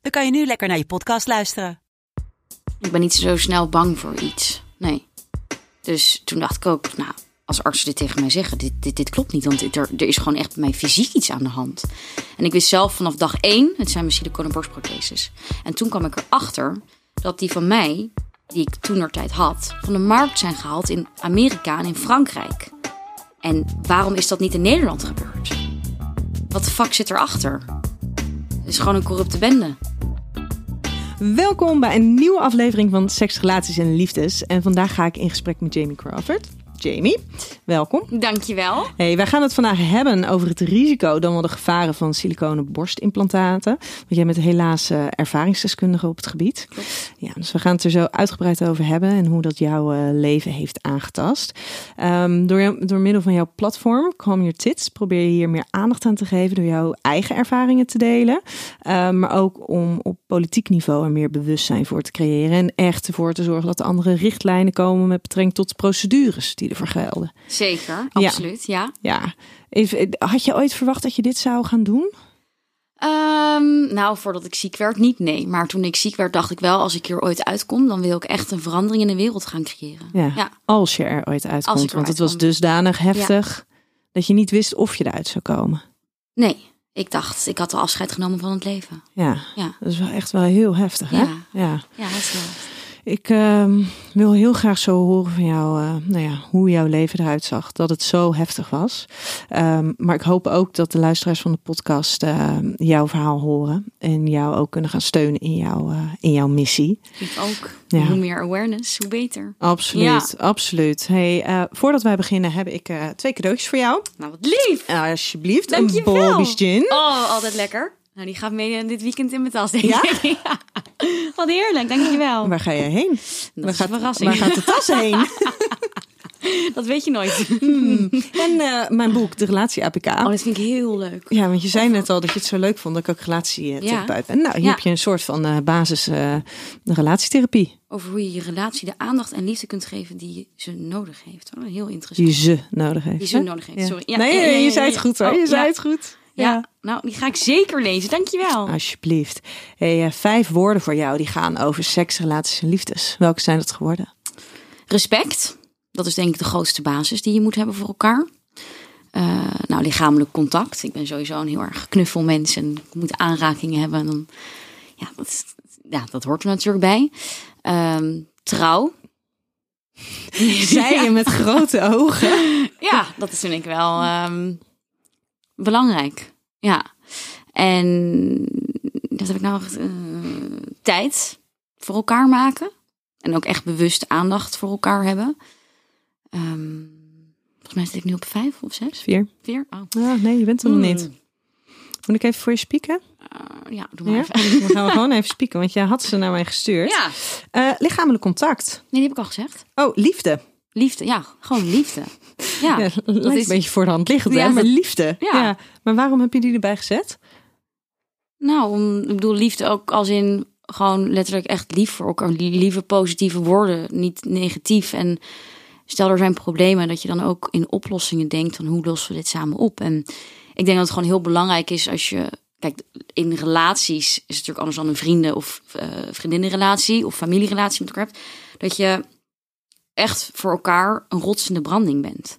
dan kan je nu lekker naar je podcast luisteren. Ik ben niet zo snel bang voor iets. Nee. Dus toen dacht ik ook, nou, als artsen dit tegen mij zeggen, dit, dit, dit klopt niet. Want er, er is gewoon echt bij mij fysiek iets aan de hand. En ik wist zelf vanaf dag één, het zijn mijn siliconen borstprotheses. En toen kwam ik erachter dat die van mij, die ik toen tijd had, van de markt zijn gehaald in Amerika en in Frankrijk. En waarom is dat niet in Nederland gebeurd? Wat de fuck zit erachter? Is gewoon een corrupte bende. Welkom bij een nieuwe aflevering van Seks, Relaties en Liefdes. En vandaag ga ik in gesprek met Jamie Crawford. Jamie, welkom. Dankjewel. Hey, wij gaan het vandaag hebben over het risico, dan wel de gevaren van siliconen borstimplantaten. Want jij bent helaas eh, ervaringsdeskundige op het gebied. Ja, dus we gaan het er zo uitgebreid over hebben en hoe dat jouw eh, leven heeft aangetast. Ehm, door, door middel van jouw platform, Calm Your Tits, probeer je hier meer aandacht aan te geven door jouw eigen ervaringen te delen. Ehm, maar ook om op politiek niveau er meer bewustzijn voor te creëren. En echt ervoor te zorgen dat er andere richtlijnen komen met betrekking tot procedures die ervoor gelden. Zeker, Ja. absoluut, ja. Ja, even, had je ooit verwacht dat je dit zou gaan doen? Ehm, nou, voordat ik ziek werd, niet nee. Maar toen ik ziek werd, dacht ik wel, als ik hier ooit uitkom, dan wil ik echt een verandering in de wereld gaan creëren. Ja, Ja. als je er ooit uitkomt. Want het was dusdanig heftig dat je niet wist of je eruit zou komen. Nee, ik dacht, ik had al afscheid genomen van het leven. Ja, Ja, dat is wel echt wel heel heftig, hè? Ja. ja. ja dat is wel. Ik ehm, wil heel graag zo horen van jou, eh, nou ja, hoe jouw leven eruit zag. Dat het zo heftig was. Ehm, maar ik hoop ook dat de luisteraars van de podcast eh, jouw verhaal horen. En jou ook kunnen gaan steunen in jouw, eh, in jouw missie. Ik ook. Ja. Hoe meer awareness, hoe beter. Absoluut, absoluut. Hey, eh, voordat wij beginnen heb ik twee cadeautjes voor jou. Nou, wat lief. Alsjeblieft, een. Bobby's Gin. Oh, altijd lekker. Nou, die gaat mee dit weekend in mijn tas, denk Ja? ik. Ja. Heerlijk, dankjewel. Waar ga jij heen? Dat waar, is een gaat, verrassing. waar gaat de tas heen? Dat weet je nooit. en eh, mijn boek, De Relatie APK. Oh, dat vind ik heel leuk. Ja, want je zei net al dat je het zo leuk vond dat ik ook relatietherapeut ben. Nou, hier Ja. heb je een soort van eh, basis eh, relatietherapie. Over hoe je je relatie de aandacht en liefde kunt geven die ze nodig heeft. Oh, heel interessant. Die ze nodig heeft. Die ze hè? nodig heeft, Ja. sorry. Ja, nee, je zei het goed hoor. Je Oh, zei het goed. Ja, nou, die ga ik zeker lezen. Dankjewel. Alsjeblieft. Hey, eh, vijf woorden voor jou die gaan over seks, relaties en liefdes. Welke zijn dat geworden? Respect. Dat is denk ik de grootste basis die je moet hebben voor elkaar. Eh, nou, lichamelijk contact. Ik ben sowieso een heel erg knuffelmens en ik moet aanrakingen hebben. En dan, ja, dat, ja, dat hoort er natuurlijk bij. Ehm, trouw. Zei je met grote ogen. Ja, dat is vind ik wel ehm, belangrijk. Ja. En dat heb ik nou echt, eh, tijd voor elkaar maken. En ook echt bewust aandacht voor elkaar hebben. Ehm, volgens mij zit ik nu op vijf of zes. Vier. Vier? Oh. Ah, nee, je bent er nog Hmm. niet. Moet ik even voor je spieken? Eh, ja, doe maar Ja? even. Dan gaan we gewoon even spieken, want jij had ze naar mij gestuurd. Ja. Eh, lichamelijk contact. Nee, die heb ik al gezegd. Oh, liefde. Liefde. Ja, gewoon liefde. Ja. Ja, lijkt is- een beetje voor de hand liggend, hè? Maar dat- liefde. Ja. Maar waarom heb je die erbij gezet? Nou, om, ik bedoel liefde ook als in gewoon letterlijk echt lief voor elkaar. Lieve positieve woorden, niet negatief. En stel er zijn problemen, dat je dan ook in oplossingen denkt van hoe lossen we dit samen op. En ik denk dat het gewoon heel belangrijk is als je... Kijk, in relaties is het natuurlijk anders dan een vrienden- of eh vriendinnenrelatie of familierelatie met elkaar hebt. Dat je echt voor elkaar een rotsende branding bent.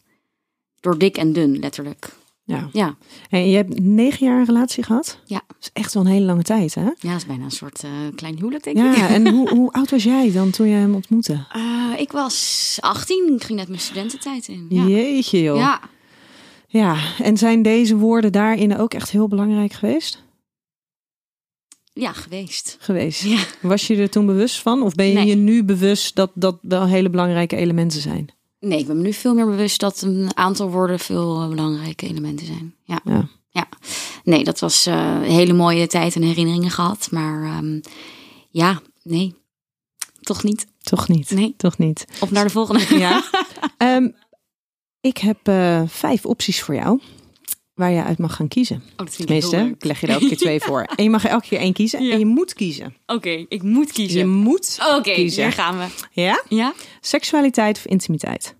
Door dik en dun, letterlijk. Ja. Ja, En je hebt negen jaar een relatie gehad? Ja. Dat is echt wel een hele lange tijd, hè? ja dat is bijna een soort eh, klein huwelijk, denk ik. Ja, en hoe, hoe oud was jij dan toen je hem ontmoette? Eh, ik was 18, ik ging net mijn studententijd in. Ja. Jeetje, joh. ja. Ja, en zijn deze woorden daarin ook echt heel belangrijk geweest? Ja, geweest. Geweest. Ja. Was je er toen bewust van? Of ben je Nee. je nu bewust dat dat wel hele belangrijke elementen zijn? Nee, ik ben me nu veel meer bewust dat een aantal woorden veel eh, belangrijke elementen zijn. Ja. Ja. ja. Nee, dat was eh, een hele mooie tijd en herinneringen gehad. Maar ehm, ja, nee, toch niet. Toch niet. Nee. Toch niet. Op naar de volgende. Ja. Ehm, ik heb eh, vijf opties voor jou. Waar je uit mag gaan kiezen. Oh, ik Tenminste, ik leg je er elke keer twee voor. En je mag er elke keer één kiezen. Ja. En je moet kiezen. Oké, ik moet Je kiezen. moet Oké, kiezen. hier gaan we. Ja? Ja? Seksualiteit of intimiteit?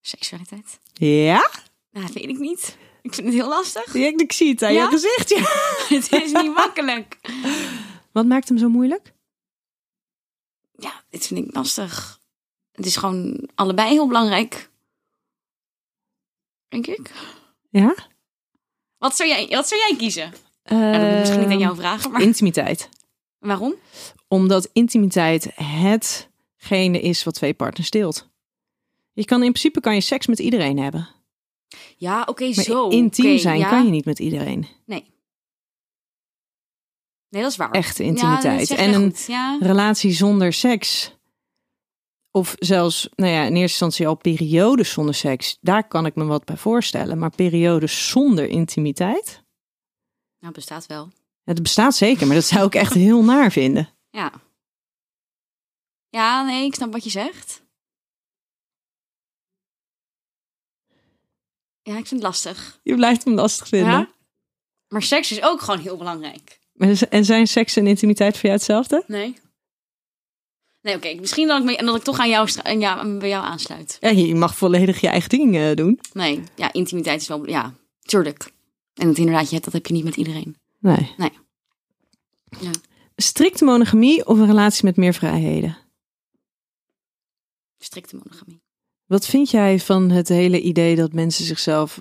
Seksualiteit? Ja? Nou, dat weet ik niet. Ik vind het heel lastig. ja ik zie het aan Ja? je gezicht. Ja. het is niet makkelijk. Wat maakt hem zo moeilijk? Ja, dit vind ik lastig. Het is gewoon allebei heel belangrijk. Denk ik. Ja? Wat zou jij, wat zou jij kiezen? Ja, dat moet misschien niet aan jou vragen, maar Intimiteit. waarom? Omdat intimiteit hetgene is wat twee partners deelt. Je kan in principe kan je seks met iedereen hebben. Ja, oké, zo. intiem zijn ja. kan je niet met iedereen. Nee. Nee, dat is waar. Echte intimiteit. en een relatie zonder seks. Of zelfs, nou ja, in eerste instantie al periodes zonder seks. Daar kan ik me wat bij voorstellen. Maar periodes zonder intimiteit. Nou, bestaat wel. Het bestaat zeker, maar dat zou ik echt heel naar vinden. Ja. Ja, nee, ik snap wat je zegt. Ja, ik vind het lastig. Je blijft hem lastig vinden. Ja? Maar seks is ook gewoon heel belangrijk. En zijn seks en intimiteit voor jou hetzelfde? Nee? Nee, oké. Misschien dat ik, me, dat ik toch aan jou, jou, bij jou aansluit. Ja, je mag volledig je eigen ding eh, doen. Nee, ja, intimiteit is wel... Ja, tuurlijk. En het inderdaad, je hebt, dat heb je niet met iedereen. Nee. Nee. Ja. Strikte monogamie of een relatie met meer vrijheden? Strikte monogamie. Wat vind jij van het hele idee dat mensen zichzelf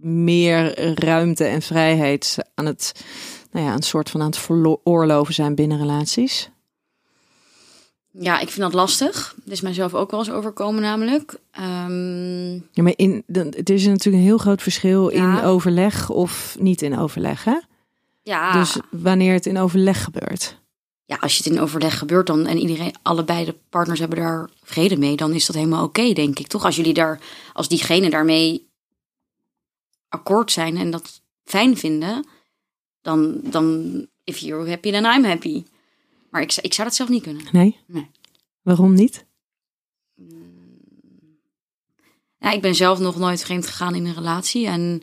meer ruimte en vrijheid aan het, nou ja, een soort van aan het veroorloven zijn binnen relaties? Ja, ik vind dat lastig. Dit is mijzelf ook wel eens overkomen namelijk. Ehm, Ja, maar in, er is natuurlijk een heel groot verschil in overleg of niet in overleg. Hè? ja, Dus wanneer het in overleg gebeurt. ja, als je het in overleg gebeurt dan en iedereen, allebei de partners hebben daar vrede mee, dan is dat helemaal oké, denk ik. Toch? Als jullie daar, als diegene daarmee akkoord zijn en dat fijn vinden, dan, dan if you're happy, then I'm happy. Maar ik, ik zou dat zelf niet kunnen. Nee? Nee. Waarom niet? Ja, ik ben zelf nog nooit vreemd gegaan in een relatie. En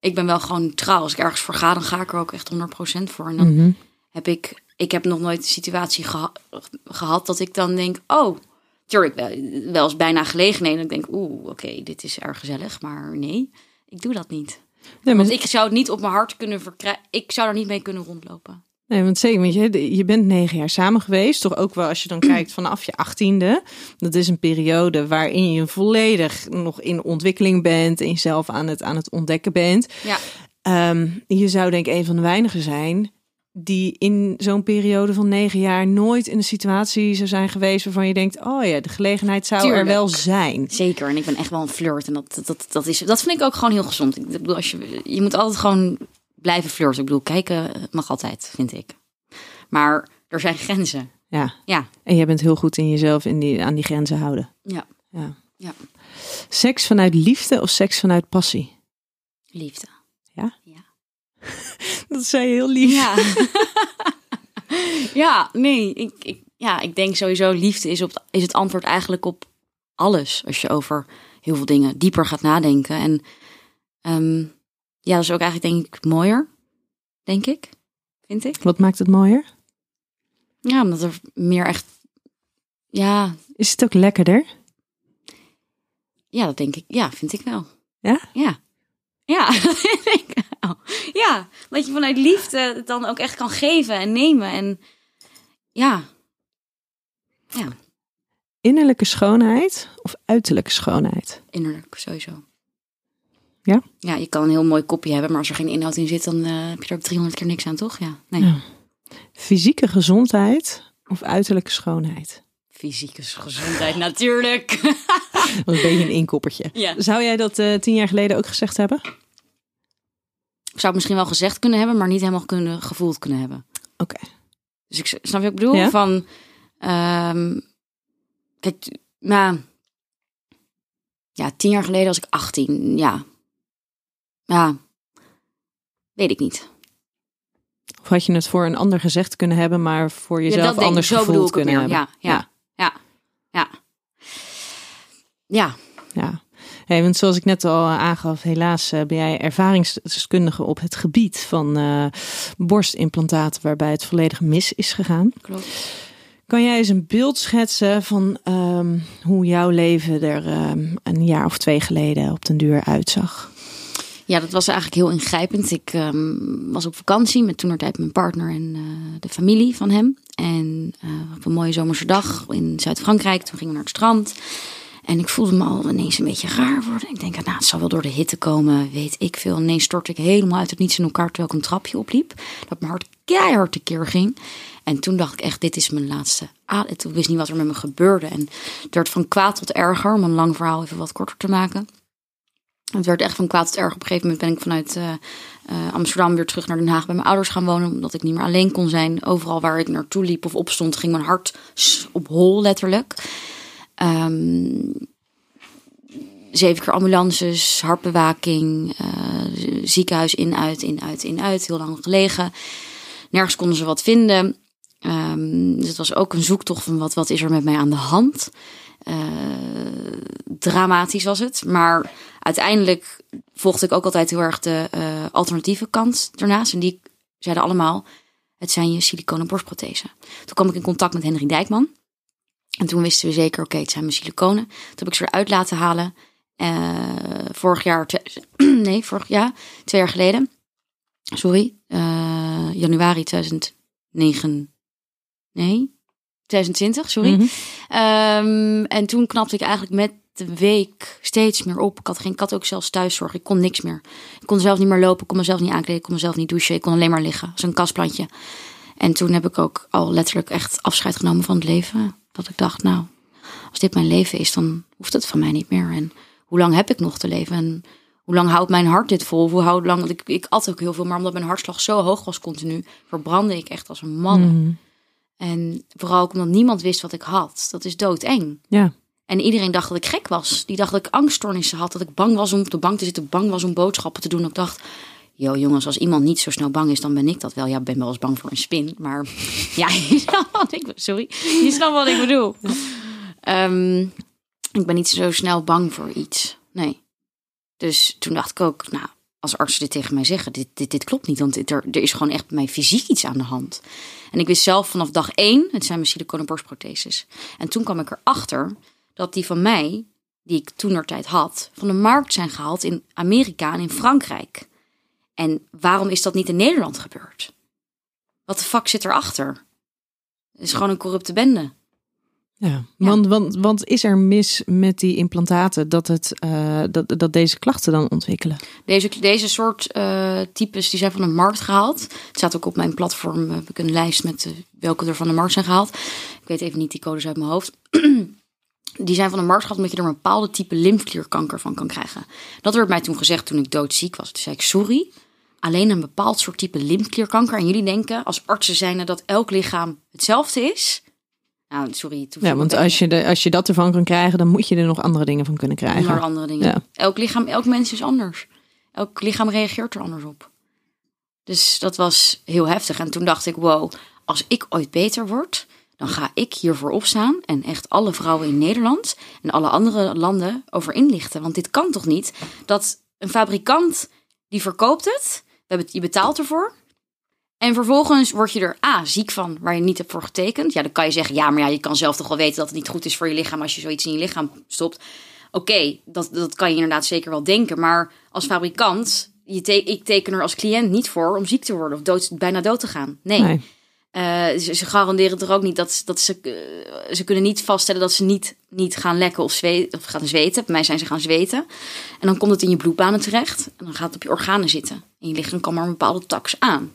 ik ben wel gewoon trouw. Als ik ergens voor ga, dan ga ik er ook echt 100% voor. En dan Mhm. heb ik, ik heb nog nooit de situatie geha- gehad dat ik dan denk, oh, tuurlijk, wel, wel eens bijna gelegenheden. En ik denk, oeh, oké, dit is erg gezellig, maar nee, ik doe dat niet. Nee, maar, Want ik zou het niet op mijn hart kunnen verkrijgen. Ik zou er niet mee kunnen rondlopen. Nee, want zeker, want je, je bent negen jaar samen geweest. Toch ook wel als je dan kijkt vanaf je achttiende. Dat is een periode waarin je volledig nog in ontwikkeling bent. En jezelf aan het, aan het ontdekken bent. Ja, Ehm, je zou denk ik een van de weinigen zijn die in zo'n periode van negen jaar nooit in een situatie zou zijn geweest waarvan je denkt, oh ja, de gelegenheid zou Tuurlijk. er wel zijn. zeker. En ik ben echt wel een flirt. En dat, dat, dat, is, dat vind ik ook gewoon heel gezond. Ik bedoel, als je, je moet altijd gewoon blijven flirten. Ik bedoel, kijken mag altijd, vind ik. Maar er zijn grenzen. Ja. Ja, En jij bent heel goed in jezelf in die, aan die grenzen houden. ja, Ja. ja. Seks vanuit liefde of seks vanuit passie? Liefde. Dat zei je heel lief. Ja. ja, nee. Ik, ik, ja, ik denk sowieso liefde is, op, is het antwoord eigenlijk op alles. Als je over heel veel dingen dieper gaat nadenken. En ehm, ja, dat is ook eigenlijk denk ik mooier. Denk ik. Vind ik. Wat maakt het mooier? Ja, omdat er meer echt... Ja, Is het ook lekkerder? ja, dat denk ik. Ja, vind ik wel. Ja? Ja. Ja, ik wel. Ja, dat je vanuit liefde het dan ook echt kan geven en nemen. En ja. Ja, Innerlijke schoonheid of uiterlijke schoonheid? innerlijk sowieso. Ja? Ja, je kan een heel mooi kopje hebben, maar als er geen inhoud in zit, dan eh, heb je er ook 300 keer niks aan, toch? Ja, nee. Ja. Fysieke gezondheid of uiterlijke schoonheid? Fysieke gezondheid natuurlijk. Dat is een beetje een inkoppertje. ja. Zou jij dat eh, tien jaar geleden ook gezegd hebben? Ik zou het misschien wel gezegd kunnen hebben, maar niet helemaal kunnen, gevoeld kunnen hebben. Oké. Dus ik snap je wat ik bedoel? Ja. Van, ehm, kijk, nou, ja, tien jaar geleden was ik 18. Ja, Ja, weet ik niet. Of had je het voor een ander gezegd kunnen hebben, maar voor jezelf ik. anders Zo bedoel gevoeld ik kunnen meer. hebben? Ja, ja, ja, ja. Ja, Ja, hey, want zoals ik net al aangaf, helaas eh, ben jij ervaringsdeskundige op het gebied van eh, borstimplantaten, waarbij het volledig mis is gegaan. klopt. Kan jij eens een beeld schetsen van ehm, hoe jouw leven er ehm, een jaar of twee geleden op den duur uitzag? Ja, dat was eigenlijk heel ingrijpend. Ik ehm, was op vakantie met toenertijd mijn partner en eh, de familie van hem. En eh, op een mooie zomerse dag in Zuid-Frankrijk. Toen gingen we naar het strand. En ik voelde me al ineens een beetje raar worden. Ik denk, nou, het zal wel door de hitte komen, weet ik veel. En ineens stortte ik helemaal uit het niets in elkaar terwijl ik een trapje opliep. Dat mijn hart keihard tekeer ging. En toen dacht ik echt, dit is mijn laatste adem. Ik wist niet wat er met me gebeurde. En het werd van kwaad tot erger, om een lang verhaal even wat korter te maken. Het werd echt van kwaad tot erg. Op een gegeven moment ben ik vanuit eh, eh, Amsterdam weer terug naar Den Haag bij mijn ouders gaan wonen. Omdat ik niet meer alleen kon zijn. Overal waar ik naartoe liep of opstond, ging mijn hart op hol letterlijk. Ehm, zeven keer ambulances, hartbewaking, eh, ziekenhuis in, uit, in, uit, in, uit. Heel lang gelegen. Nergens konden ze wat vinden. Ehm, dus het was ook een zoektocht van wat, wat is er met mij aan de hand. Dramatisch was het. Maar uiteindelijk volgde ik ook altijd heel erg de eh, alternatieve kant ernaast. En die zeiden allemaal, het zijn je siliconen borstprothesen. Toen kwam ik in contact met Henry Dijkman. En toen wisten we zeker, oké, het zijn mijn siliconen. Toen heb ik ze eruit laten halen. Eh, vorig jaar, nee, vorig jaar, twee jaar geleden. Sorry, eh, januari 2009. Nee, 2020, sorry. Mhm. Ehm, en toen knapte ik eigenlijk met de week steeds meer op. Ik had, geen, ik had ook zelfs thuiszorg. Ik kon niks meer. Ik kon zelf niet meer lopen. Ik kon mezelf niet aankleden. Ik kon mezelf niet douchen. Ik kon alleen maar liggen. Een kastplantje. En toen heb ik ook al letterlijk echt afscheid genomen van het leven. Dat ik dacht, nou, als dit mijn leven is, dan hoeft het van mij niet meer. En hoe lang heb ik nog te leven? En hoe lang houdt mijn hart dit vol? Hoe houdt lang? Want ik, ik at ook heel veel, maar omdat mijn hartslag zo hoog was continu, verbrandde ik echt als een man. Mhm. En vooral ook omdat niemand wist wat ik had. Dat is doodeng. Ja, En iedereen dacht dat ik gek was. Die dacht dat ik angststoornissen had. Dat ik bang was om op de bank te zitten. Bang was om boodschappen te doen. Ik dacht, yo jongens, als iemand niet zo snel bang is, dan ben ik dat wel. Ja, ik ben wel eens bang voor een spin. Maar ja, ik, sorry. Je snapt wat ik bedoel. Ehm, ik ben niet zo snel bang voor iets. Nee. Dus toen dacht ik ook, nou, als artsen dit tegen mij zeggen, dit, dit, dit klopt niet. Want er, er is gewoon echt bij mij fysiek iets aan de hand. En ik wist zelf vanaf dag één, het zijn mijn siliconen borstprotheses. En toen kwam ik erachter dat die van mij, die ik toen tijd had, van de markt zijn gehaald in Amerika en in Frankrijk. En waarom is dat niet in Nederland gebeurd? Wat de fuck zit erachter? Het is gewoon een corrupte bende. ja. Want, want, want is er mis met die implantaten dat, het, eh, dat, dat deze klachten dan ontwikkelen? Deze, deze soort eh, types die zijn van de markt gehaald. Het staat ook op mijn platform. eh, Heb ik een lijst met welke er van de markt zijn gehaald. Ik weet even niet die codes uit mijn hoofd. die zijn van de markt gehaald omdat je er een bepaalde type lymfklierkanker van kan krijgen. Dat werd mij toen gezegd toen ik doodziek was. Toen zei ik sorry. Alleen een bepaald soort type lymfklierkanker. En jullie denken als artsen zijn dat elk lichaam hetzelfde is. Nou, sorry. toen Ja, want als je, de, als je dat ervan kan krijgen, dan moet je er nog andere dingen van kunnen krijgen. Onder andere dingen. Ja. Elk lichaam, elk mens is anders. Elk lichaam reageert er anders op. Dus dat was heel heftig. En toen dacht ik, wow, als ik ooit beter word, dan ga ik hiervoor opstaan en echt alle vrouwen in Nederland en alle andere landen over inlichten. Want dit kan toch niet dat een fabrikant die verkoopt het, je betaalt ervoor. En vervolgens word je er A, ziek van, waar je niet hebt voor getekend. Ja, dan kan je zeggen, ja, maar ja, je kan zelf toch wel weten dat het niet goed is voor je lichaam als je zoiets in je lichaam stopt. Oké, dat, dat kan je inderdaad zeker wel denken. Maar als fabrikant, je ik teken er als cliënt niet voor om ziek te worden of dood, bijna dood te gaan. Nee. Eh, ze, ze garanderen toch ook niet dat, dat ze. eh, ze kunnen niet vaststellen dat ze niet, niet gaan lekken of, of gaan zweten. Bij mij zijn ze gaan zweten. En dan komt het in je bloedbanen terecht. En dan gaat het op je organen zitten. En je lichaam kan maar een bepaalde tax aan.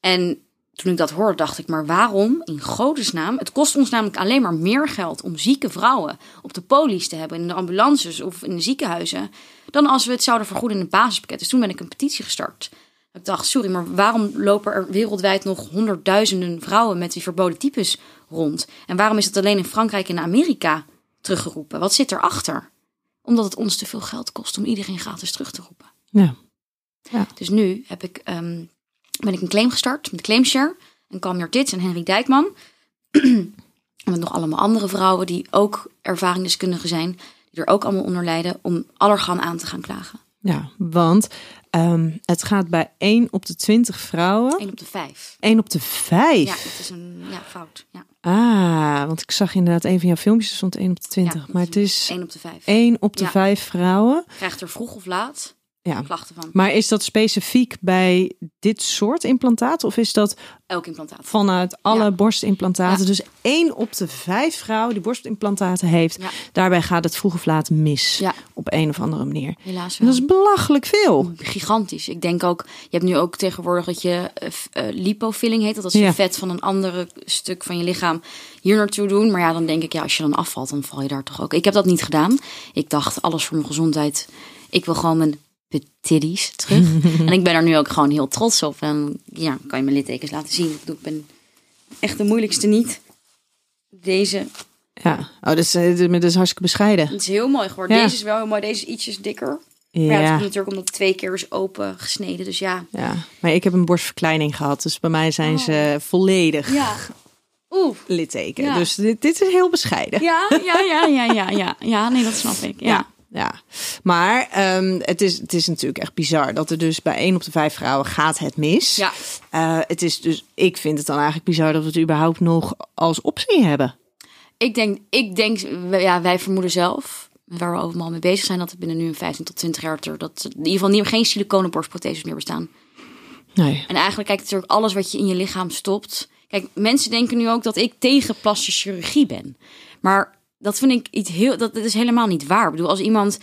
En toen ik dat hoorde, dacht ik, maar waarom in godesnaam? Het kost ons namelijk alleen maar meer geld om zieke vrouwen op de polies te hebben, in de ambulances of in de ziekenhuizen, dan als we het zouden vergoeden in een basispakket. Dus toen ben ik een petitie gestart. Ik dacht, sorry, maar waarom lopen er wereldwijd nog honderdduizenden vrouwen met die verboden types rond? En waarom is het alleen in Frankrijk en Amerika teruggeroepen? Wat zit erachter? Omdat het ons te veel geld kost om iedereen gratis terug te roepen. Ja. Dus nu heb ik, ehm, ben ik een claim gestart met Claimshare. En Calm Your Tits en Henry Dijkman. en met nog allemaal andere vrouwen die ook ervaringsdeskundigen zijn. Die er ook allemaal onder lijden om allergan aan te gaan klagen. Ja, want ehm, het gaat bij 1 op de 20 vrouwen. 1 op de 5. 1 op de 5. Ja, dat is een ja, fout. Ja. Ah, want ik zag inderdaad een van jouw filmpjes, er stond 1 op de 20. Ja, maar het is 1 op de 5. 1 op de Ja. 5 vrouwen. Krijgt er vroeg of laat Ja. klachten van. Maar is dat specifiek bij dit soort implantaten? Of is dat Elk implantaat. vanuit alle Ja. borstimplantaten? Ja. Dus 1 op de 5 vrouwen die borstimplantaten heeft, daarbij gaat het vroeg of laat mis. Ja. Op een of andere manier. Helaas wel. dat is belachelijk veel. gigantisch. Ik denk ook, je hebt nu ook tegenwoordig dat je eh, eh, lipofilling heet. Dat is je vet van een andere stuk van je lichaam hier naartoe doen. Maar ja, dan denk ik, ja, als je dan afvalt, dan val je daar toch ook. Ik heb dat niet gedaan. Ik dacht, alles voor mijn gezondheid. Ik wil gewoon mijn petitties terug. en ik ben er nu ook gewoon heel trots op. En ja, kan je mijn littekens laten zien. Ik bedoel, Ik ben echt de moeilijkste niet. Deze, Ja, oh, dat, is, eh, dat is hartstikke bescheiden. het is heel mooi geworden. Ja. Deze is wel heel mooi. Deze is ietsjes dikker. Maar ja, het Ja, komt natuurlijk omdat het twee keer is open gesneden. Dus ja, ja, maar ik heb een borstverkleining gehad, dus bij mij zijn ze volledig Oh. ja. Oeh. litteken. Ja. Dus dit, dit is heel bescheiden. Ja, ja, ja, ja, ja, ja. Ja, nee, dat snap ik. Ja. Ja, maar ehm, het, is, het is natuurlijk echt bizar dat er dus bij 1 op de 5 vrouwen gaat het mis. Ja. Eh, het is dus, ik vind het dan eigenlijk bizar dat we het überhaupt nog als optie hebben. Ik denk, ik denk, ja, wij vermoeden zelf, waar we allemaal mee bezig zijn, dat het binnen nu een 15 tot 20 jaar, dat in ieder geval niet, geen siliconen borstprotheses meer bestaan. Nee. En eigenlijk kijkt natuurlijk alles wat je in je lichaam stopt. Kijk, mensen denken nu ook dat ik tegen plastische chirurgie ben. Maar dat vind ik iets heel, dat, dat is helemaal niet waar. Ik bedoel, als iemand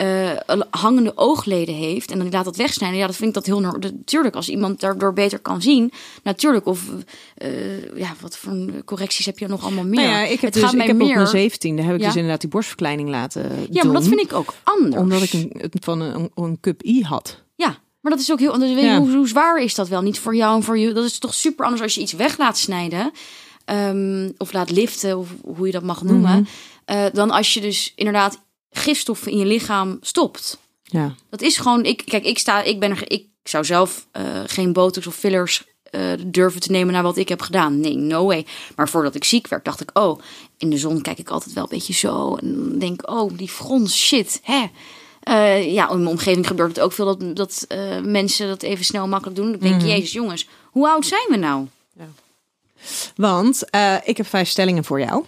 eh, hangende oogleden heeft en dan laat dat wegsnijden, ja, dat vind ik dat heel natuurlijk. Als iemand daardoor beter kan zien, natuurlijk. Of eh, ja, wat voor correcties heb je nog allemaal meer? Nou ja, ik heb, het dus, gaat ik heb op meer. mijn zeventiende heb ik Ja. dus inderdaad die borstverkleining laten ja, maar dat vind ik ook anders. Omdat ik een, van een, een cup I had. Ja, maar dat is ook heel. Ja. hoe, hoe zwaar is dat wel? Niet voor jou en voor je. Dat is toch super anders als je iets weg laat snijden. ehm, of laat liften, of hoe je dat mag noemen. Mhm. eh, dan als je dus inderdaad gifstoffen in je lichaam stopt. Ja. Dat is gewoon. Ik, kijk, ik sta. Ik ben er. Ik zou zelf eh, geen botox of fillers eh, durven te nemen naar wat ik heb gedaan. Nee, no way. Maar voordat ik ziek werd, dacht ik, oh, in de zon kijk ik altijd wel een beetje zo. En denk oh, die frons, shit, hè. Eh, ja, in mijn omgeving gebeurt het ook veel dat, dat mensen dat even snel makkelijk doen. Ik denk, jezus jongens, hoe oud zijn we nou? Want eh, ik heb vijf stellingen voor jou.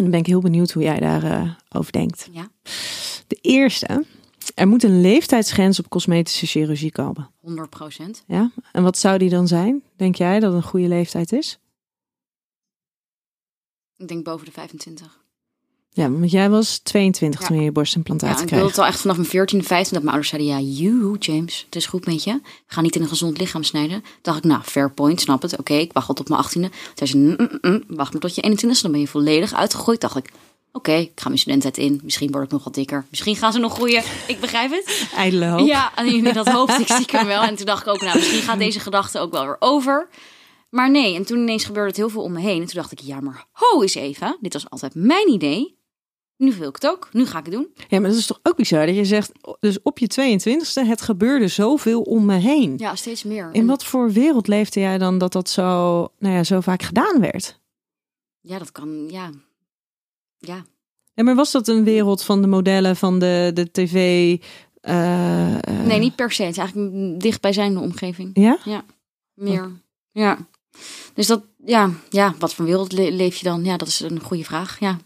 En dan ben ik heel benieuwd hoe jij daarover over denkt. Ja, De eerste. Er moet een leeftijdsgrens op cosmetische chirurgie komen. 100 procent. Ja? En wat zou die dan zijn? Denk jij dat een goede leeftijd is? Ik denk boven de 25. Ja, want jij was 22 Ja. toen je je Ja, borstimplantaten ik kreeg. wilde het al echt vanaf mijn 14, 15 dat mijn ouders zeiden, ja, you James, het is goed met je. Ga niet in een gezond lichaam snijden. dacht ik, nou, fair point, snap het. Oké, ik wacht tot op mijn 18e. Toen zei ze, "Mm, mm, mm, wacht maar tot je 21e, dan ben je volledig uitgegooid. Dacht ik, oké, ik ga mijn studententijd in. Misschien word ik nog wat dikker. Misschien gaan ze nog groeien. Ik begrijp het. Ijdele hoop. Ja, en dat hoopte ik stiekem wel. En toen dacht ik ook, nou, misschien gaat deze gedachte ook wel weer over. Maar nee, en toen ineens gebeurde het heel veel om me heen. En toen dacht ik, ja, maar ho eens even. Dit was altijd mijn idee. Nu wil ik het ook. Nu ga ik het doen. Ja, maar dat is toch ook bizar dat je zegt, dus op je 22e, het gebeurde zoveel om me heen. Ja, steeds meer. In wat voor wereld leefde jij dan dat dat zo, nou ja, zo vaak gedaan werd? Ja, dat kan, ja. Ja, Ja, maar was dat een wereld van de modellen, van de, de tv? eh, eh, nee, niet per se. Het is eigenlijk dichtbijzijnde omgeving. Ja? Meer, ja. Dus dat, ja, ja, wat voor wereld le- leef je dan? Ja, dat is een goede vraag, ja.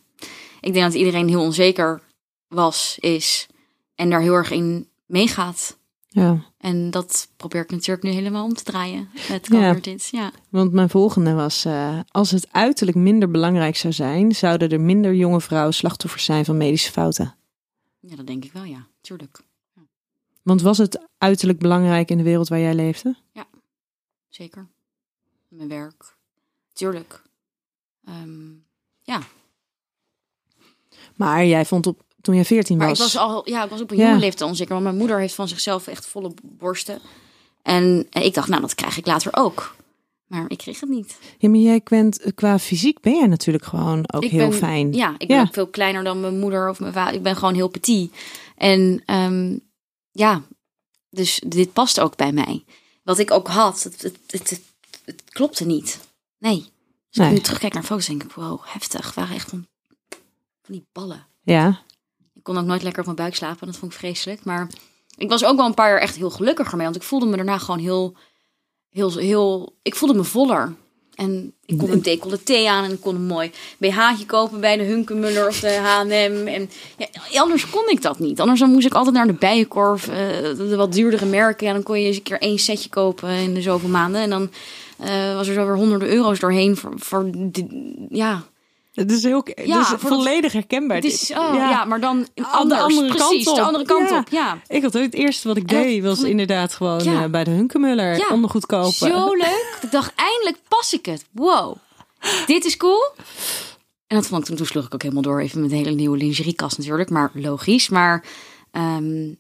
Ik denk dat iedereen heel onzeker was, is en daar heel erg in meegaat. Ja, En dat probeer ik natuurlijk nu helemaal om te draaien met Ja. Cover Tits. Ja. want mijn volgende was, eh, als het uiterlijk minder belangrijk zou zijn, zouden er minder jonge vrouwen slachtoffers zijn van medische fouten. ja, dat denk ik wel, ja. Tuurlijk. Want was het uiterlijk belangrijk in de wereld waar jij leefde? Zeker. Mijn werk. Tuurlijk. Ehm, ja, Maar jij vond op, toen jij 14 Maar was. ik was al, ja, ik was op een Ja. jonge leeftijd onzeker. Want mijn moeder heeft van zichzelf echt volle borsten. En, en ik dacht, nou, dat krijg ik later ook. Maar ik kreeg het niet. Ja, maar jij bent, qua fysiek ben jij natuurlijk gewoon ook ik heel ben, fijn. Ja, ik ben Ja. ook veel kleiner dan mijn moeder of mijn vader. Ik ben gewoon heel petit. En ehm, ja, Dus dit past ook bij mij. Wat ik ook had, het, het, het, het, het klopte niet. Nee. Als Nee. ik nu terugkijk naar foto's, denk ik, wow, heftig. waren echt van, van die ballen. Ja. Ik kon ook nooit lekker op mijn buik slapen. Dat vond ik vreselijk. Maar ik was ook wel een paar jaar echt heel gelukkiger mee. Want ik voelde me daarna gewoon heel, heel, heel... Ik voelde me voller. En ik kon een decolleté aan en ik kon een mooi BH'tje kopen bij de Hunkemuller of de H&M. En ja, anders kon ik dat niet. Anders dan moest ik altijd naar de Bijenkorf, eh, de wat duurdere merken. En dan kon je eens een keer één setje kopen in de zoveel maanden. En dan eh, was er zo weer honderden euro's doorheen voor, voor die- ja, Het is heel Ja, dat- volledig herkenbaar. het is, oh, ja. maar dan Aan de anders. andere kant Precies, op. de andere kant Ja. op. Ja. Ik had het eerste wat ik deed was inderdaad gewoon Ja. eh, bij de Hunkemuller Ja. ondergoed kopen. Zo leuk. Ik dacht, eindelijk pas ik het. Wow, dit is cool. En dat vond ik toen, toen sloeg ik ook helemaal door. Even met een hele nieuwe lingeriekast natuurlijk. Maar logisch. Maar ehm,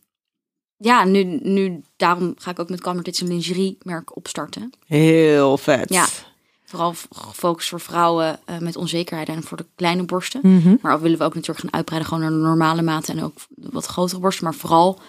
ja, nu, nu, daarom ga ik ook met Kamertits een lingeriemerk opstarten. Heel vet. Ja. Vooral gefocust voor vrouwen eh, met onzekerheid en voor de kleine borsten. Mhm. Maar willen we ook natuurlijk gaan uitbreiden gewoon naar de normale maten en ook wat grotere borsten. Maar vooral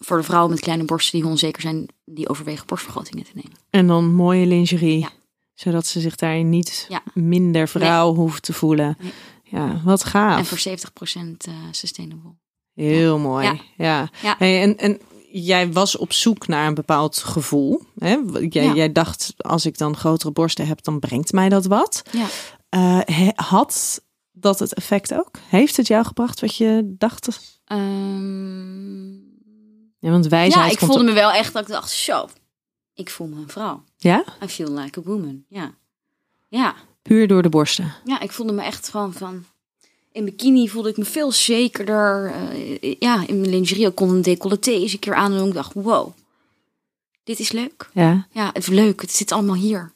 voor de vrouwen met kleine borsten die onzeker zijn, die overwegen borstvergrotingen te nemen. En dan mooie lingerie. Ja. Zodat ze zich daarin niet Ja. minder vrouw hoeft te voelen. Nee. Ja, wat gaaf. En voor 70% eh, sustainable. Heel mooi. Ja. Ja. Ja. Hey, en, en jij was op zoek naar een bepaald gevoel. Hè? Jij, Ja. jij dacht, als ik dan grotere borsten heb, dan brengt mij dat wat. Ja. Eh, had dat het effect ook? Heeft het jou gebracht wat je dacht? Ehm, Ja, want wijsheid ja, ik voelde op- me wel echt dat ik dacht, zo, ik voel me een vrouw. Ja? I feel like a woman. Ja. Ja. Puur door de borsten. Ja, ik voelde me echt gewoon van... In bikini voelde ik me veel zekerder. Eh, ja, in mijn lingerie kon een decolleté eens een keer aan. En ik dacht, wow, dit is leuk. Ja. Ja, het is leuk. Het zit allemaal hier.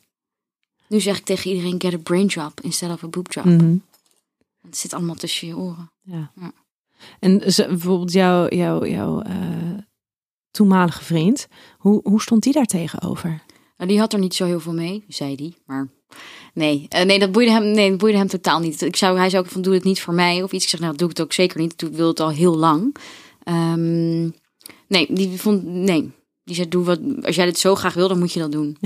Nu zeg ik tegen iedereen, get a brain job instead of a boob job. Mhm. Het zit allemaal tussen je oren. ja. Ja. En bijvoorbeeld jouw jouw jouw eh, toenmalige vriend, hoe, hoe stond die daar tegenover? Nou, die had er niet zo heel veel mee, zei die. Maar nee, Eh, nee, dat boeide hem, nee, dat boeide hem totaal niet. Ik zou, hij zou ook van, doe het niet voor mij of iets. Ik zeg, nou, doe ik het ook zeker niet. Ik wil het al heel lang. Ehm, nee, die vond, nee. Die zei, doe wat, als jij dit zo graag wil, dan moet je dat doen.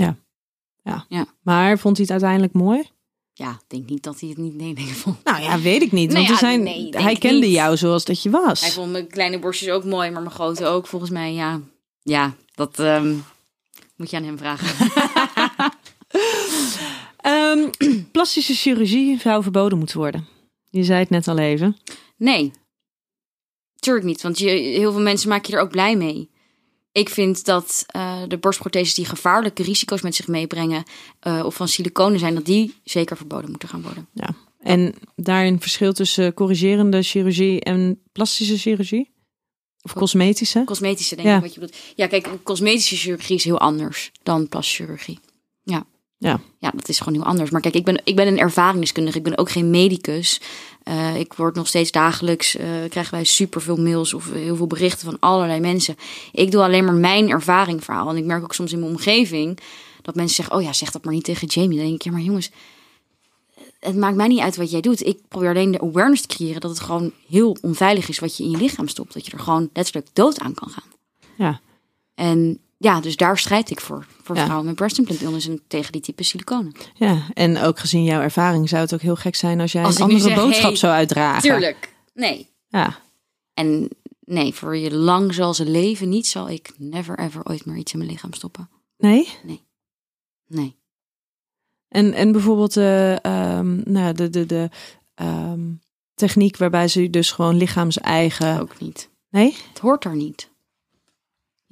Maar vond hij het uiteindelijk mooi? Ja, ik denk niet dat hij het niet nee, nee vond. Nou ja, weet ik niet. Nee, Want er ja, zijn, nee, hij kende niet. jou zoals dat je was. Hij vond mijn kleine borstjes ook mooi, maar mijn grote ook, volgens mij. Ja, ja dat ehm, moet je aan hem vragen. Ehm, plastische chirurgie zou verboden moeten worden. Je zei het net al even. Nee, tuurlijk niet. Want je, heel veel mensen maak je er ook blij mee. Ik vind dat eh, de borstprotheses die gevaarlijke risico's met zich meebrengen... eh, of van siliconen zijn, dat die zeker verboden moeten gaan worden. Ja. En daarin verschil tussen corrigerende chirurgie en plastische chirurgie? Of cosmetische? Cosmetische, denk Ja. ik wat je bedoelt. Ja, kijk, cosmetische chirurgie is heel anders dan plastische chirurgie. Ja. Ja. Ja, dat is gewoon heel anders. Maar kijk, ik ben, ik ben een ervaringskundige. Ik ben ook geen medicus. Eh, ik word nog steeds dagelijks, eh, krijgen wij superveel mails of heel veel berichten van allerlei mensen. Ik doe alleen maar mijn ervaringverhaal. En ik merk ook soms in mijn omgeving dat mensen zeggen, oh ja, zeg dat maar niet tegen Jamie. Dan denk ik, ja, maar jongens, het maakt mij niet uit wat jij doet. Ik probeer alleen de awareness te creëren dat het gewoon heel onveilig is wat je in je lichaam stopt. Dat je er gewoon letterlijk dood aan kan gaan. Ja. En ja, dus daar strijd ik voor. Voor Ja. vrouwen met breast implant illness en tegen die type siliconen. Ja, en ook gezien jouw ervaring zou het ook heel gek zijn als jij Als een andere zeg, boodschap hey, zou uitdragen. Tuurlijk. Nee. Ja. En nee, voor je lang zal ze leven niet, zal ik never ever ooit meer iets in mijn lichaam stoppen. Nee? Nee. En, en bijvoorbeeld de, ehm, nou, de, de, de ehm, techniek waarbij ze dus gewoon lichaams-eigen... Ook niet. Nee? Het hoort er niet.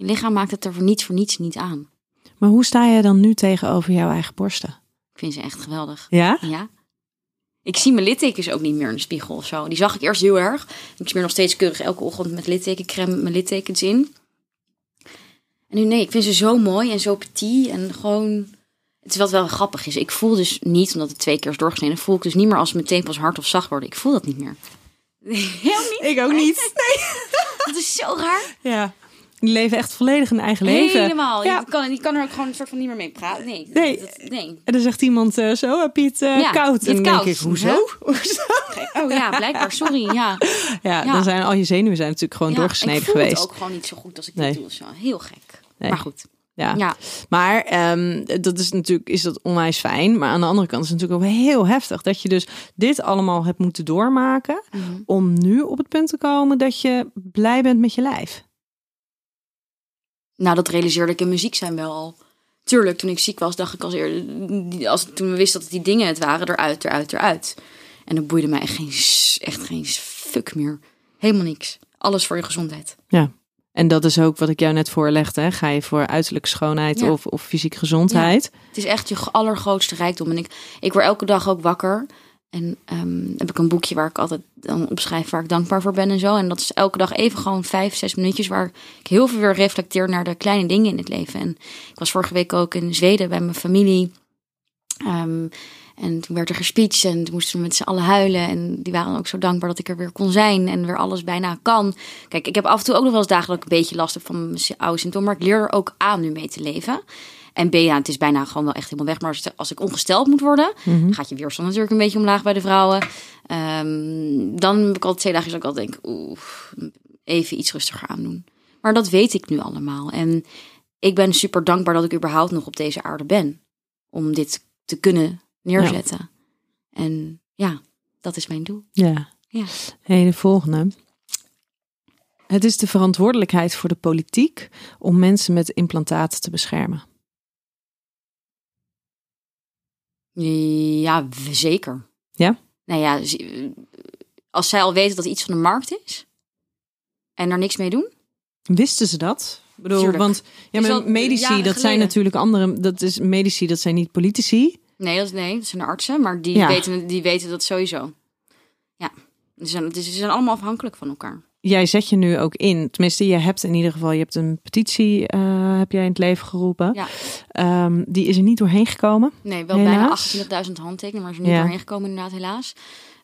Je lichaam maakt het er voor niets voor niets niet aan. Maar hoe sta je dan nu tegenover jouw eigen borsten? Ik vind ze echt geweldig. Ja? Ja. Ik zie mijn littekens ook niet meer in de spiegel of zo. Die zag ik eerst heel erg. Ik smeer nog steeds keurig elke ochtend met littekencreme mijn littekens in. En nu nee, ik vind ze zo mooi en zo petit en gewoon... Het is wat wel grappig is. Ik voel dus niet, omdat het twee keer is doorgesneden, voel ik dus niet meer als mijn tepels hard of zacht worden. Ik voel dat niet meer. Heel niet. Ik ook niet. Dat is zo raar. Ja. Die leven echt volledig een eigen leven. Helemaal. Ja. Je, kan, je kan er ook gewoon een soort van niet meer mee praten. Nee. Nee. dat- nee. En dan zegt iemand eh, zo, heb je het eh, Ja, koud? En dan denk koud. ik, hoezo? Oh ja, blijkbaar. Sorry. Ja. Ja, dan zijn al je zenuwen zijn natuurlijk gewoon doorgesneden ik voel geweest. het ook gewoon niet zo goed als ik Nee. dit doe. Wel heel gek. Nee. Maar goed. Ja. Ja. Maar ehm, dat is natuurlijk is dat onwijs fijn. Maar aan de andere kant is het natuurlijk ook heel heftig dat je dus dit allemaal hebt moeten doormaken Mhm. om nu op het punt te komen dat je blij bent met je lijf. Nou, dat realiseerde ik in muziek zijn wel al. Tuurlijk, toen ik ziek was, dacht ik als eerder... Als, toen we wisten dat die dingen het waren, eruit, eruit, eruit. En dat boeide mij echt geen, echt geen fuck meer. Helemaal niks. Alles voor je gezondheid. Ja. En dat is ook wat ik jou net voorlegde. Hè? Ga je voor uiterlijke schoonheid Ja. of, of fysieke gezondheid? Het is echt je allergrootste rijkdom. En ik, ik word elke dag ook wakker. En ehm, heb ik een boekje waar ik altijd dan opschrijf waar ik dankbaar voor ben en zo. En dat is elke dag even gewoon vijf, zes minuutjes waar ik heel veel weer reflecteer naar de kleine dingen in het leven. En ik was vorige week ook in Zweden bij mijn familie. Ehm, en toen werd er gespeecht en toen moesten we met z'n allen huilen. En die waren ook zo dankbaar dat ik er weer kon zijn en weer alles bijna kan. Kijk, ik heb af en toe ook nog wel eens ik een beetje last van mijn oude symptomen. Maar ik leer er ook aan nu mee te leven. En B, ja, het is bijna gewoon wel echt helemaal weg. Maar als, ik ongesteld moet worden, dan gaat je weerstand natuurlijk een beetje omlaag bij de vrouwen. Ehm, dan heb ik altijd twee dagen dat ik altijd denk, oeh, even iets rustiger aandoen. Maar dat weet ik nu allemaal. En ik ben super dankbaar dat ik überhaupt nog op deze aarde ben. Om dit te kunnen neerzetten. En ja, dat is mijn doel. Ja. Ja. Hey, de volgende. Het is de verantwoordelijkheid voor de politiek om mensen met implantaten te beschermen. Ja, zeker. Ja? Nou ja, als zij al weten dat iets van de markt is en er niks mee doen. Wisten ze dat? Ik bedoel, Tuurlijk. want ja, maar medici, dat zijn natuurlijk andere. Dat is medici, dat zijn niet politici. Nee, dat, nee, dat zijn de artsen, maar die, Ja. weten, die weten dat sowieso. Ja, ze zijn, ze zijn allemaal afhankelijk van elkaar. Jij zet je nu ook in. Tenminste, je hebt in ieder geval, je hebt een petitie, eh, heb jij in het leven geroepen. Ja. Ehm, die is er niet doorheen gekomen. Nee, wel Helaas. bijna 28.000 handtekeningen, maar ze is niet Ja. doorheen gekomen inderdaad, helaas.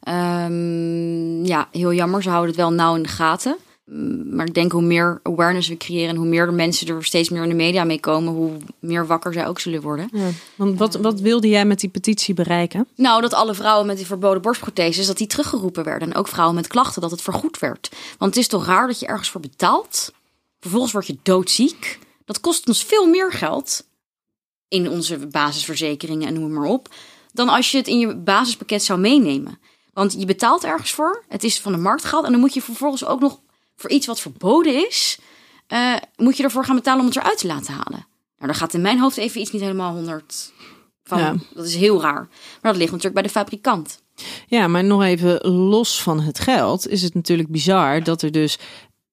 Ehm, ja, heel jammer. Ze houden het wel nauw in de gaten. Mm, Maar ik denk hoe meer awareness we creëren en hoe meer de mensen er steeds meer in de media mee komen, hoe meer wakker zij ook zullen worden. Want wat, wat wilde jij met die petitie bereiken? Nou, dat alle vrouwen met die verboden borstprotheses, dat die teruggeroepen werden. En ook vrouwen met klachten, dat het vergoed werd. Want het is toch raar dat je ergens voor betaalt. Vervolgens word je doodziek. Dat kost ons veel meer geld. In onze basisverzekeringen en noem maar op. Dan als je het in je basispakket zou meenemen. Want je betaalt ergens voor. Het is van de markt gehaald. En dan moet je vervolgens ook nog voor iets wat verboden is. eh, moet je ervoor gaan betalen om het eruit te laten halen. Nou, dan gaat in mijn hoofd even iets niet helemaal 100 van. Ja. Dat is heel raar. Maar dat ligt natuurlijk bij de fabrikant. Ja, maar nog even los van het geld is het natuurlijk bizar dat er dus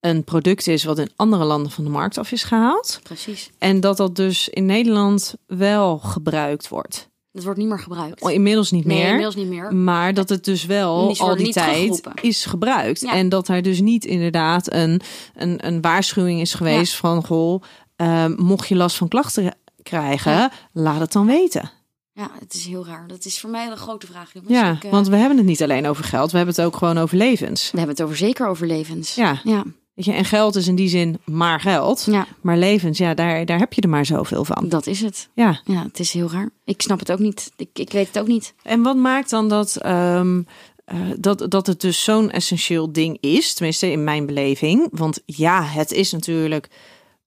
een product is wat in andere landen van de markt af is gehaald. Precies. En dat dat dus in Nederland wel gebruikt wordt. Dat wordt niet meer gebruikt. Oh, Inmiddels niet nee, meer. inmiddels niet meer. Maar dat het dus wel Die al die tijd is gebruikt. Ja. En dat er dus niet inderdaad een, een, een waarschuwing is geweest van... Goh, ehm, mocht je last van klachten krijgen, Ja. laat het dan weten. Ja, het is heel raar. Dat is voor mij een grote vraag. Ja, Ik, eh, want we hebben het niet alleen over geld. We hebben het ook gewoon over levens. We hebben het over zeker over levens. Ja. Ja. Weet je, en geld is in die zin maar geld. ja, Maar levens, ja, daar, daar heb je er maar zoveel van. dat is het. Ja. Ja, het is heel raar. Ik snap het ook niet. Ik, ik weet het ook niet. En wat maakt dan dat, ehm, eh, dat, dat het dus zo'n essentieel ding is? Tenminste, in mijn beleving. Want ja, het is natuurlijk,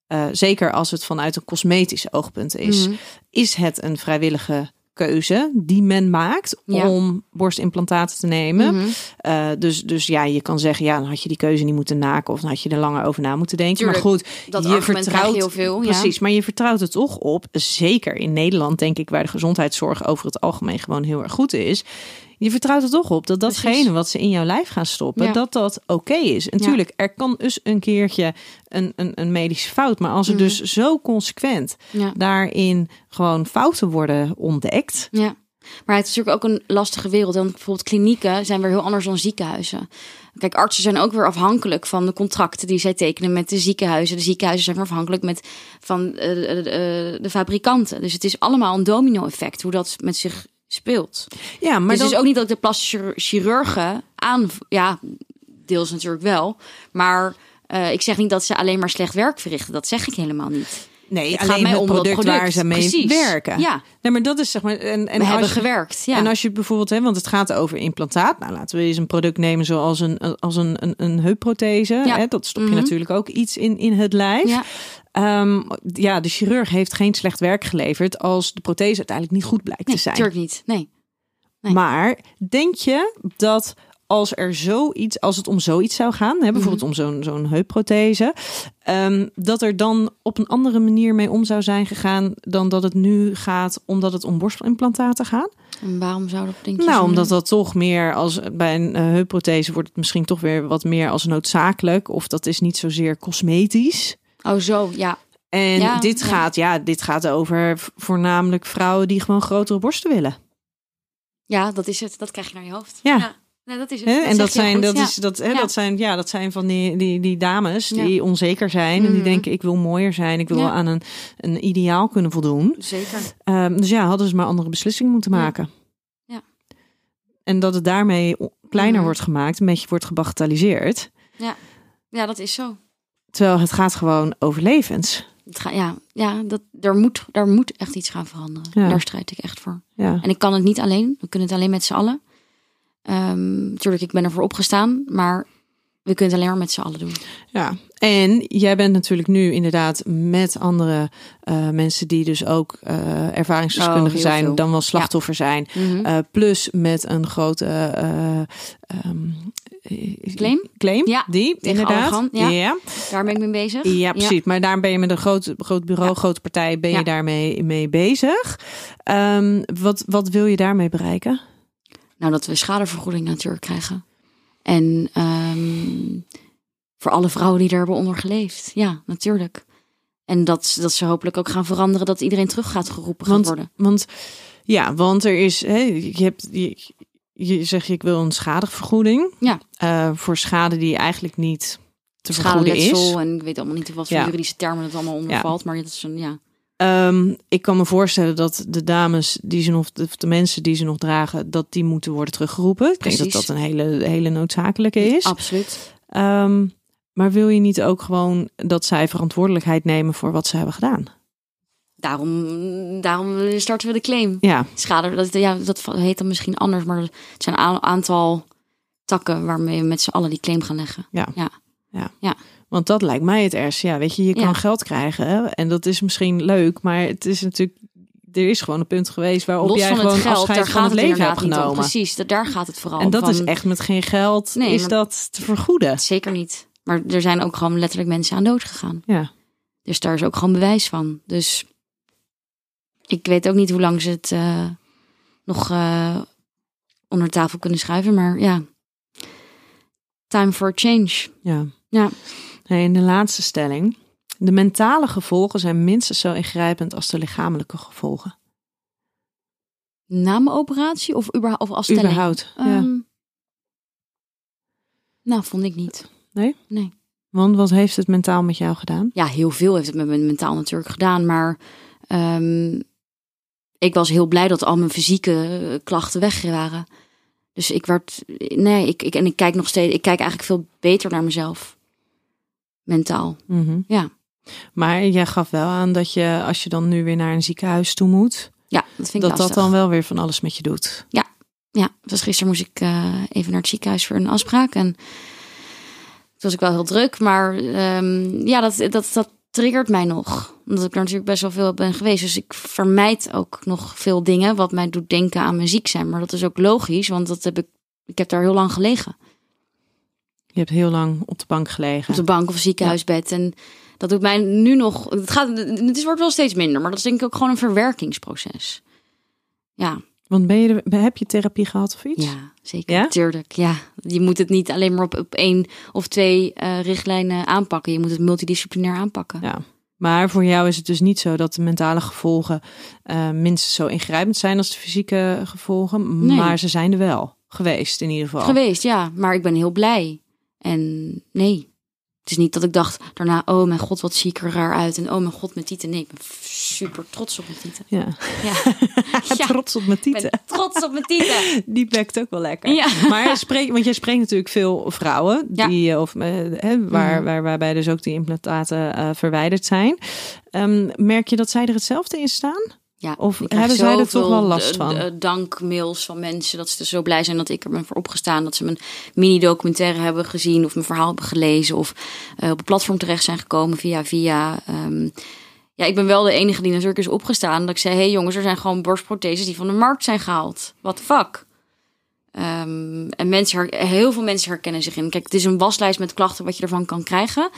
eh, zeker als het vanuit een cosmetisch oogpunt is, Mhm. is het een vrijwillige keuze die men maakt Ja. om borstimplantaten te nemen. Mhm. Eh, dus, dus ja, je kan zeggen, ja, dan had je die keuze niet moeten naken of dan had je er langer over na moeten denken. Tuurlijk, maar goed, dat je vertrouwt je heel veel, ja. Precies, maar je vertrouwt er toch op, zeker in Nederland, denk ik, waar de gezondheidszorg over het algemeen gewoon heel erg goed is. Je vertrouwt er toch op dat datgene wat ze in jouw lijf gaan stoppen, Ja. dat dat oké is. En Ja. tuurlijk, er kan dus een keertje een, een, een medische fout, maar als er Mhm. dus zo consequent Ja. daarin gewoon fouten worden ontdekt. Ja. Maar het is natuurlijk ook een lastige wereld. Want bijvoorbeeld klinieken zijn weer heel anders dan ziekenhuizen. Kijk, artsen zijn ook weer afhankelijk van de contracten die zij tekenen met de ziekenhuizen. De ziekenhuizen zijn weer afhankelijk met, van eh, de, de, de fabrikanten. Dus het is allemaal een domino-effect hoe dat met zich speelt. Ja, maar dus dan, is ook niet dat ik de plastische chirurgen aan... Ja, deels natuurlijk wel. Maar Eh, ik zeg niet dat ze alleen maar slecht werk verrichten. Dat zeg ik helemaal niet. Nee, Het gaat alleen mij het om dat product, product, waar ze mee precies. werken. Ja. Nee, maar dat is zeg maar. En, en We hebben je- gewerkt. Ja. En als je bijvoorbeeld, hè, want het gaat over implantaat. Nou, laten we eens een product nemen zoals een, als een, een, een heupprothese. Ja. Hè, dat stop je Mhm. natuurlijk ook iets in, in het lijf. ja. Ehm, ja, de chirurg heeft geen slecht werk geleverd als de prothese uiteindelijk niet goed blijkt Nee, te zijn. natuurlijk niet. Nee. nee. Maar denk je dat als er zoiets, als het om zoiets zou gaan, hè, bijvoorbeeld Mhm. om zo'n zo'n heupprothese, ehm, dat er dan op een andere manier mee om zou zijn gegaan dan dat het nu gaat, omdat het om borstimplantaten gaat? En waarom zou dat denk je Nou, omdat dat toch meer als bij een eh, heupprothese wordt het misschien toch weer wat meer als noodzakelijk, of dat is niet zozeer cosmetisch. Oh, zo, ja. En Ja, dit ja. gaat, ja, dit gaat over voornamelijk vrouwen die gewoon grotere borsten willen. Ja, dat is het. Dat krijg je naar je hoofd. Ja. Nee, dat is het. Dat en dat zijn, dat, ja. is, dat, hè, Ja. dat zijn, ja, dat zijn van die, die, die dames die Ja. onzeker zijn en die Mhm. denken: ik wil mooier zijn, ik wil Ja. aan een, een ideaal kunnen voldoen. Zeker. Ehm, dus ja, hadden ze maar andere beslissingen moeten Ja. maken. Ja. En dat het daarmee kleiner Mhm. wordt gemaakt, een beetje wordt gebagatelliseerd. Ja, dat is zo. Terwijl het gaat gewoon over levens. Het ga, ja, ja dat, er, moet, daar moet echt iets gaan veranderen. Ja. Daar strijd ik echt voor. Ja. En ik kan het niet alleen. We kunnen het alleen met z'n allen. Ehm natuurlijk, ik ben ervoor opgestaan. Maar we kunnen het alleen maar met z'n allen doen. ja. En jij bent natuurlijk nu inderdaad met andere eh, mensen die dus ook eh ervaringsdeskundigen Oh, zijn, veel. dan wel slachtoffer zijn. Mhm. Eh, plus met een grote eh, ehm, eh, Claim? claim Ja, die inderdaad. Ja. ja. Daar ben ik mee bezig. Ja, precies. Maar daar ben je met een groot, groot bureau, grote partij, ben je daarmee mee bezig. Ehm, wat, wat wil je daarmee bereiken? Nou, dat we schadevergoeding natuurlijk krijgen. En ehm, voor alle vrouwen die er hebben onder geleefd. Ja, natuurlijk. En dat, dat ze hopelijk ook gaan veranderen dat iedereen terug gaat geroepen gaat Want, worden. want ja, want er is, hè, je hebt, je, je zegt ik wil een schadevergoeding. Ja. Eh, voor schade die eigenlijk niet te vergoeden is. En ik weet allemaal niet wat voor Ja. juridische termen het allemaal onder valt. Maar dat is een, ja. Ehm, ik kan me voorstellen dat de dames die ze nog, of de mensen die ze nog dragen, dat die moeten worden teruggeroepen. Ik denk dat dat een hele, hele noodzakelijke is. Absoluut. Ehm, maar wil je niet ook gewoon dat zij verantwoordelijkheid nemen voor wat ze hebben gedaan? Daarom, daarom starten we de claim. Ja, Schade, dat, ja, dat heet dan misschien anders, maar het zijn een aantal takken waarmee we met z'n allen die claim gaan leggen. Want dat lijkt mij het ergste. Ja, weet je, je kan Ja. geld krijgen en dat is misschien leuk, maar het is natuurlijk, er is gewoon een punt geweest waarop Los jij gewoon het geld, afscheid daar van gaat het het leven hebt om. genomen. Precies, daar gaat het vooral En dat om. is echt met geen geld, Nee, is dat te vergoeden. Zeker niet. Maar er zijn ook gewoon letterlijk mensen aan dood gegaan. Ja. Dus daar is ook gewoon bewijs van. Dus ik weet ook niet hoe lang ze het eh, nog eh, onder tafel kunnen schuiven. Maar ja, time for a change. Ja. Ja. Hey, en de laatste stelling. De mentale gevolgen zijn minstens zo ingrijpend als de lichamelijke gevolgen. Na mijn operatie of, überhaupt, of als stelling? Überhaupt. ja. Ehm, Nou, vond ik niet. Want wat heeft het mentaal met jou gedaan? Ja, heel veel heeft het met mijn mentaal natuurlijk gedaan. Maar ehm, ik was heel blij dat al mijn fysieke eh, klachten weg waren. Dus ik werd. Nee, ik, ik, en ik kijk nog steeds. Ik kijk eigenlijk veel beter naar mezelf. Mentaal. Mhm. Ja. Maar jij gaf wel aan dat je, als je dan nu weer naar een ziekenhuis toe moet, Ja, dat vind ik dat dat dan wel weer van alles met je doet. Ja, dus gisteren moest ik eh, even naar het ziekenhuis voor een afspraak. En toen was ik wel heel druk. Maar ehm, ja, dat, dat, dat triggert mij nog. Omdat ik er natuurlijk best wel veel ben geweest. Dus ik vermijd ook nog veel dingen wat mij doet denken aan mijn ziek zijn. Maar dat is ook logisch, want dat heb ik, ik heb daar heel lang gelegen. Je hebt heel lang op de bank gelegen. Op de bank of ziekenhuisbed. En dat doet mij nu nog... Het, gaat, het wordt wel steeds minder, maar dat is denk ik ook gewoon een verwerkingsproces. Ja, Want ben je, heb je therapie gehad of iets? Ja, zeker. Ja? Tuurlijk, ja. Je moet het niet alleen maar op, op één of twee eh, richtlijnen aanpakken. Je moet het multidisciplinair aanpakken. Ja. Maar voor jou is het dus niet zo dat de mentale gevolgen eh, minstens zo ingrijpend zijn als de fysieke gevolgen. Nee. Maar ze zijn er wel geweest in ieder geval. Geweest, ja. Maar ik ben heel blij. En nee, Het is niet dat ik dacht daarna, oh mijn god, wat zie ik er raar uit. En oh mijn god, mijn tieten. Nee, ik ben super trots op mijn tieten. Ja. Ja, Ja, Trots op mijn tieten. ben trots op mijn tieten. Die bekt ook wel lekker. Ja. Maar spreek, want jij spreekt natuurlijk veel vrouwen die, eh, of, eh, hè, waar, Mhm. waar, waarbij dus ook die implantaten eh, verwijderd zijn. Ehm, merk je dat zij er hetzelfde in staan? Ja, Of hebben zij er toch wel last eh, van? eh, dankmails van mensen dat ze er zo blij zijn dat ik er ben voor opgestaan. Dat ze mijn mini-documentaire hebben gezien of mijn verhaal hebben gelezen. Of eh, op een platform terecht zijn gekomen via via. ehm, ja, ik ben wel de enige die natuurlijk is opgestaan. Dat ik zei, hé hey jongens, er zijn gewoon borstprotheses die van de markt zijn gehaald. What the fuck? Ehm, en mensen, heel veel mensen herkennen zich in. Kijk, het is een waslijst met klachten wat je ervan kan krijgen.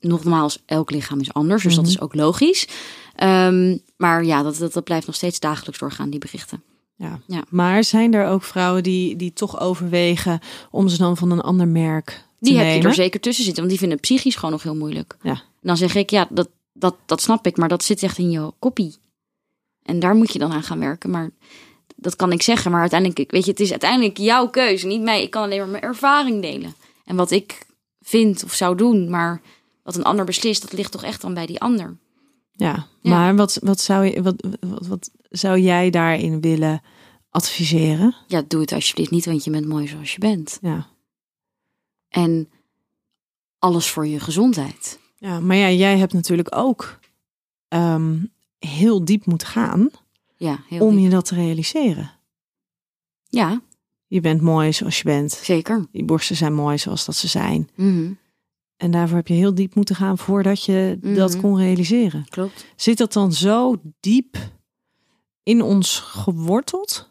Nogmaals, elk lichaam is anders, dus dat is ook logisch. Ehm, maar ja, dat, dat, dat blijft nog steeds dagelijks doorgaan, die berichten. Ja. Ja. Maar zijn er ook vrouwen die, die toch overwegen om ze dan van een ander merk te Die heb nemen? je er zeker tussen zitten, want die vinden het psychisch gewoon nog heel moeilijk. Ja. En dan zeg ik, ja, dat, dat, dat snap ik, maar dat zit echt in je koppie. En daar moet je dan aan gaan werken. Maar dat kan ik zeggen, maar uiteindelijk, weet je, het is uiteindelijk jouw keuze, niet mij. Ik kan alleen maar mijn ervaring delen. En wat ik vind of zou doen, maar wat een ander beslist, dat ligt toch echt dan bij die ander. Ja, Ja. maar wat, wat, zou je, wat, wat, wat zou jij daarin willen adviseren? Ja, doe het alsjeblieft niet, want je bent mooi zoals je bent. Ja. En alles voor je gezondheid. Ja, maar ja, jij hebt natuurlijk ook ehm, heel diep moeten gaan Ja, heel om diep. je dat te realiseren. Ja, Je bent mooi zoals je bent. zeker. Die borsten zijn mooi zoals dat ze zijn. Mhm, En daarvoor heb je heel diep moeten gaan voordat je dat Mhm. kon realiseren. Klopt. Zit dat dan zo diep in ons geworteld?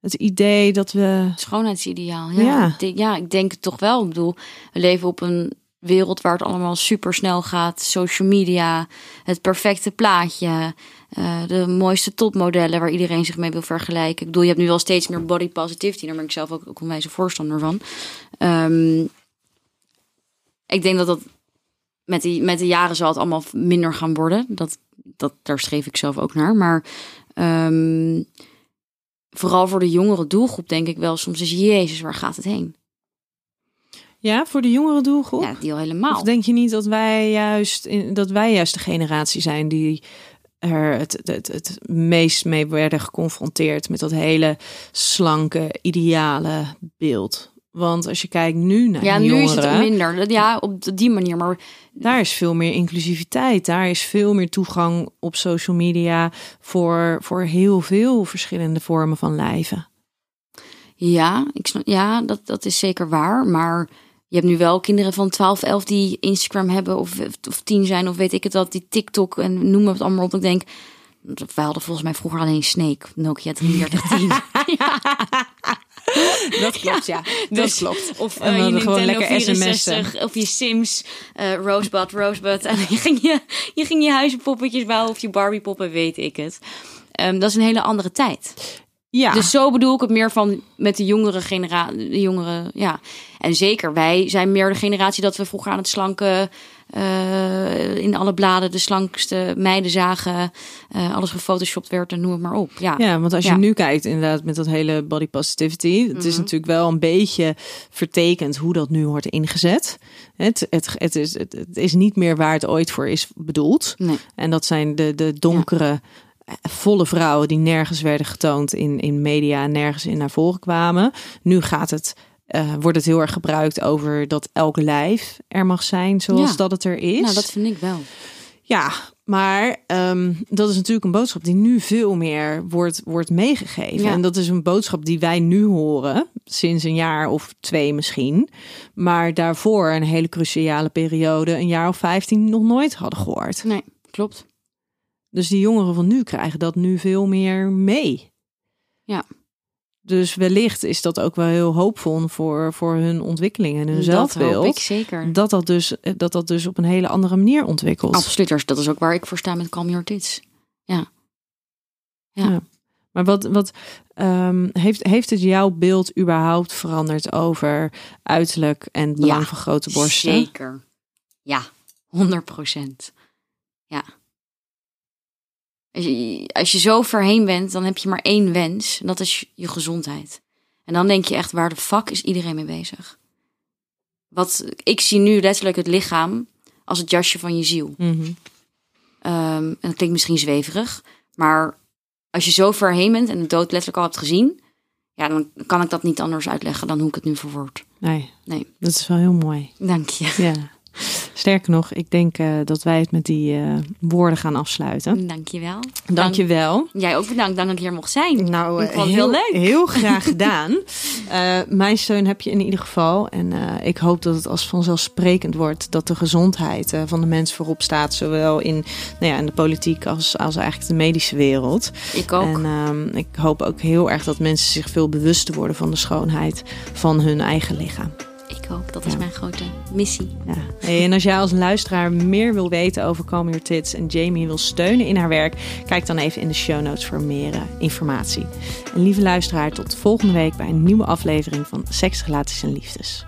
Het idee dat we. Schoonheidsideaal. Ja, Ja. Ik denk, ja, ik denk het toch wel. Ik bedoel, we leven op een wereld waar het allemaal super snel gaat. Social media, het perfecte plaatje, eh, de mooiste topmodellen waar iedereen zich mee wil vergelijken. Ik bedoel, je hebt nu wel steeds meer body positivity. Daar ben ik zelf ook, ook een wijze voorstander van. Ehm, ik denk dat dat met, die, met de jaren zal het allemaal minder gaan worden. Dat, dat, daar streef ik zelf ook naar. Maar ehm, vooral voor de jongere doelgroep denk ik wel soms is Jezus, waar gaat het heen? Ja, voor de jongere doelgroep. Ja, die al helemaal. Of denk je niet dat wij juist in, dat wij juist de generatie zijn die er het, het, het meest mee werden geconfronteerd met dat hele slanke, ideale beeld? Want als je kijkt nu naar ja, nu jongeren, is het minder. Ja, op die manier. Maar daar is veel meer inclusiviteit. Daar is veel meer toegang op social media voor, voor heel veel verschillende vormen van lijven. ja, ik snap, ja dat, dat is zeker waar. Maar je hebt nu wel kinderen van 12, 11 die Instagram hebben of, of 10 zijn of weet ik het wat, die TikTok en noem het allemaal op. Ik denk, wij hadden volgens mij vroeger alleen Snake, Nokia 3310. Dat klopt, ja. Dat Dus- klopt. Of we eh, je Nintendo lekker 64, of je Sims, eh Rosebud, Rosebud. En je ging je, je ging je huizenpoppetjes bouwen of je Barbie poppen, weet ik het. Ehm, dat is een hele andere tijd. Ja, Dus zo bedoel ik het meer van met de jongere generatie. De jongere, ja. En zeker, wij zijn meer de generatie dat we vroeger aan het slanken. eh, in alle bladen de slankste meiden zagen. eh, alles gefotoshopt werd en noem het maar op. Ja, Ja, want als je Ja. nu kijkt inderdaad met dat hele body positivity, het is Mhm. natuurlijk wel een beetje vertekend hoe dat nu wordt ingezet. Het, het, het, is, het, het is niet meer waar het ooit voor is bedoeld. Nee. En dat zijn de, de donkere, volle vrouwen die nergens werden getoond in, in media en nergens in naar voren kwamen. Nu gaat het, eh, wordt het heel erg gebruikt over dat elk lijf er mag zijn zoals Ja. dat het er is. nou dat vind ik wel. Ja, maar ehm, dat is natuurlijk een boodschap die nu veel meer wordt, wordt meegegeven. Ja. En dat is een boodschap die wij nu horen, sinds een jaar of twee misschien. Maar daarvoor een hele cruciale periode, een jaar of vijftien, nog nooit hadden gehoord. Nee, klopt. Dus die jongeren van nu krijgen dat nu veel meer mee. Ja. Dus wellicht is dat ook wel heel hoopvol voor, voor hun ontwikkeling en hun Dat zelfbeeld. hoop ik zeker. Dat dat, dus, dat dat dus op een hele andere manier ontwikkelt. Absoluut, dat is- dat ook waar ik voor sta met Calm Your Tits. Maar wat, wat ehm, heeft, heeft het jouw beeld überhaupt veranderd over uiterlijk en het belang Ja, van grote borsten? Zeker. Ja, 100 procent. Ja. Als je, als je zo ver heen bent, dan heb je maar één wens. En dat is je gezondheid. En dan denk je echt, waar de fuck is iedereen mee bezig? wat ik zie nu letterlijk het lichaam als het jasje van je ziel. Mhm. Ehm, en dat klinkt misschien zweverig, maar als je zo ver heen bent en de dood letterlijk al hebt gezien, ja, dan kan ik dat niet anders uitleggen dan hoe ik het nu verwoord. Nee, Nee, dat is wel heel mooi. dank je. Ja. Sterker nog, ik denk eh, dat wij het met die eh, woorden gaan afsluiten. Dank je wel. Dank je wel. Jij ook bedankt, dank dat ik hier mocht zijn. Nou, Ik eh, vond het heel leuk. Heel graag gedaan. Mijn steun heb je in ieder geval. En ik hoop dat het als vanzelfsprekend wordt dat de gezondheid van de mens voorop staat. Zowel in, nou ja, in de politiek als, als eigenlijk de medische wereld. Ik ook. En ehm, ik hoop ook heel erg dat mensen zich veel bewuster worden van de schoonheid van hun eigen lichaam. Ik ook. Dat is Ja. mijn grote missie. Ja. En als jij als luisteraar meer wil weten over Calm Your Tits en Jamie wil steunen in haar werk, kijk dan even in de show notes voor meer eh, informatie. En lieve luisteraar, tot volgende week bij een nieuwe aflevering van Seks, Relaties en Liefdes.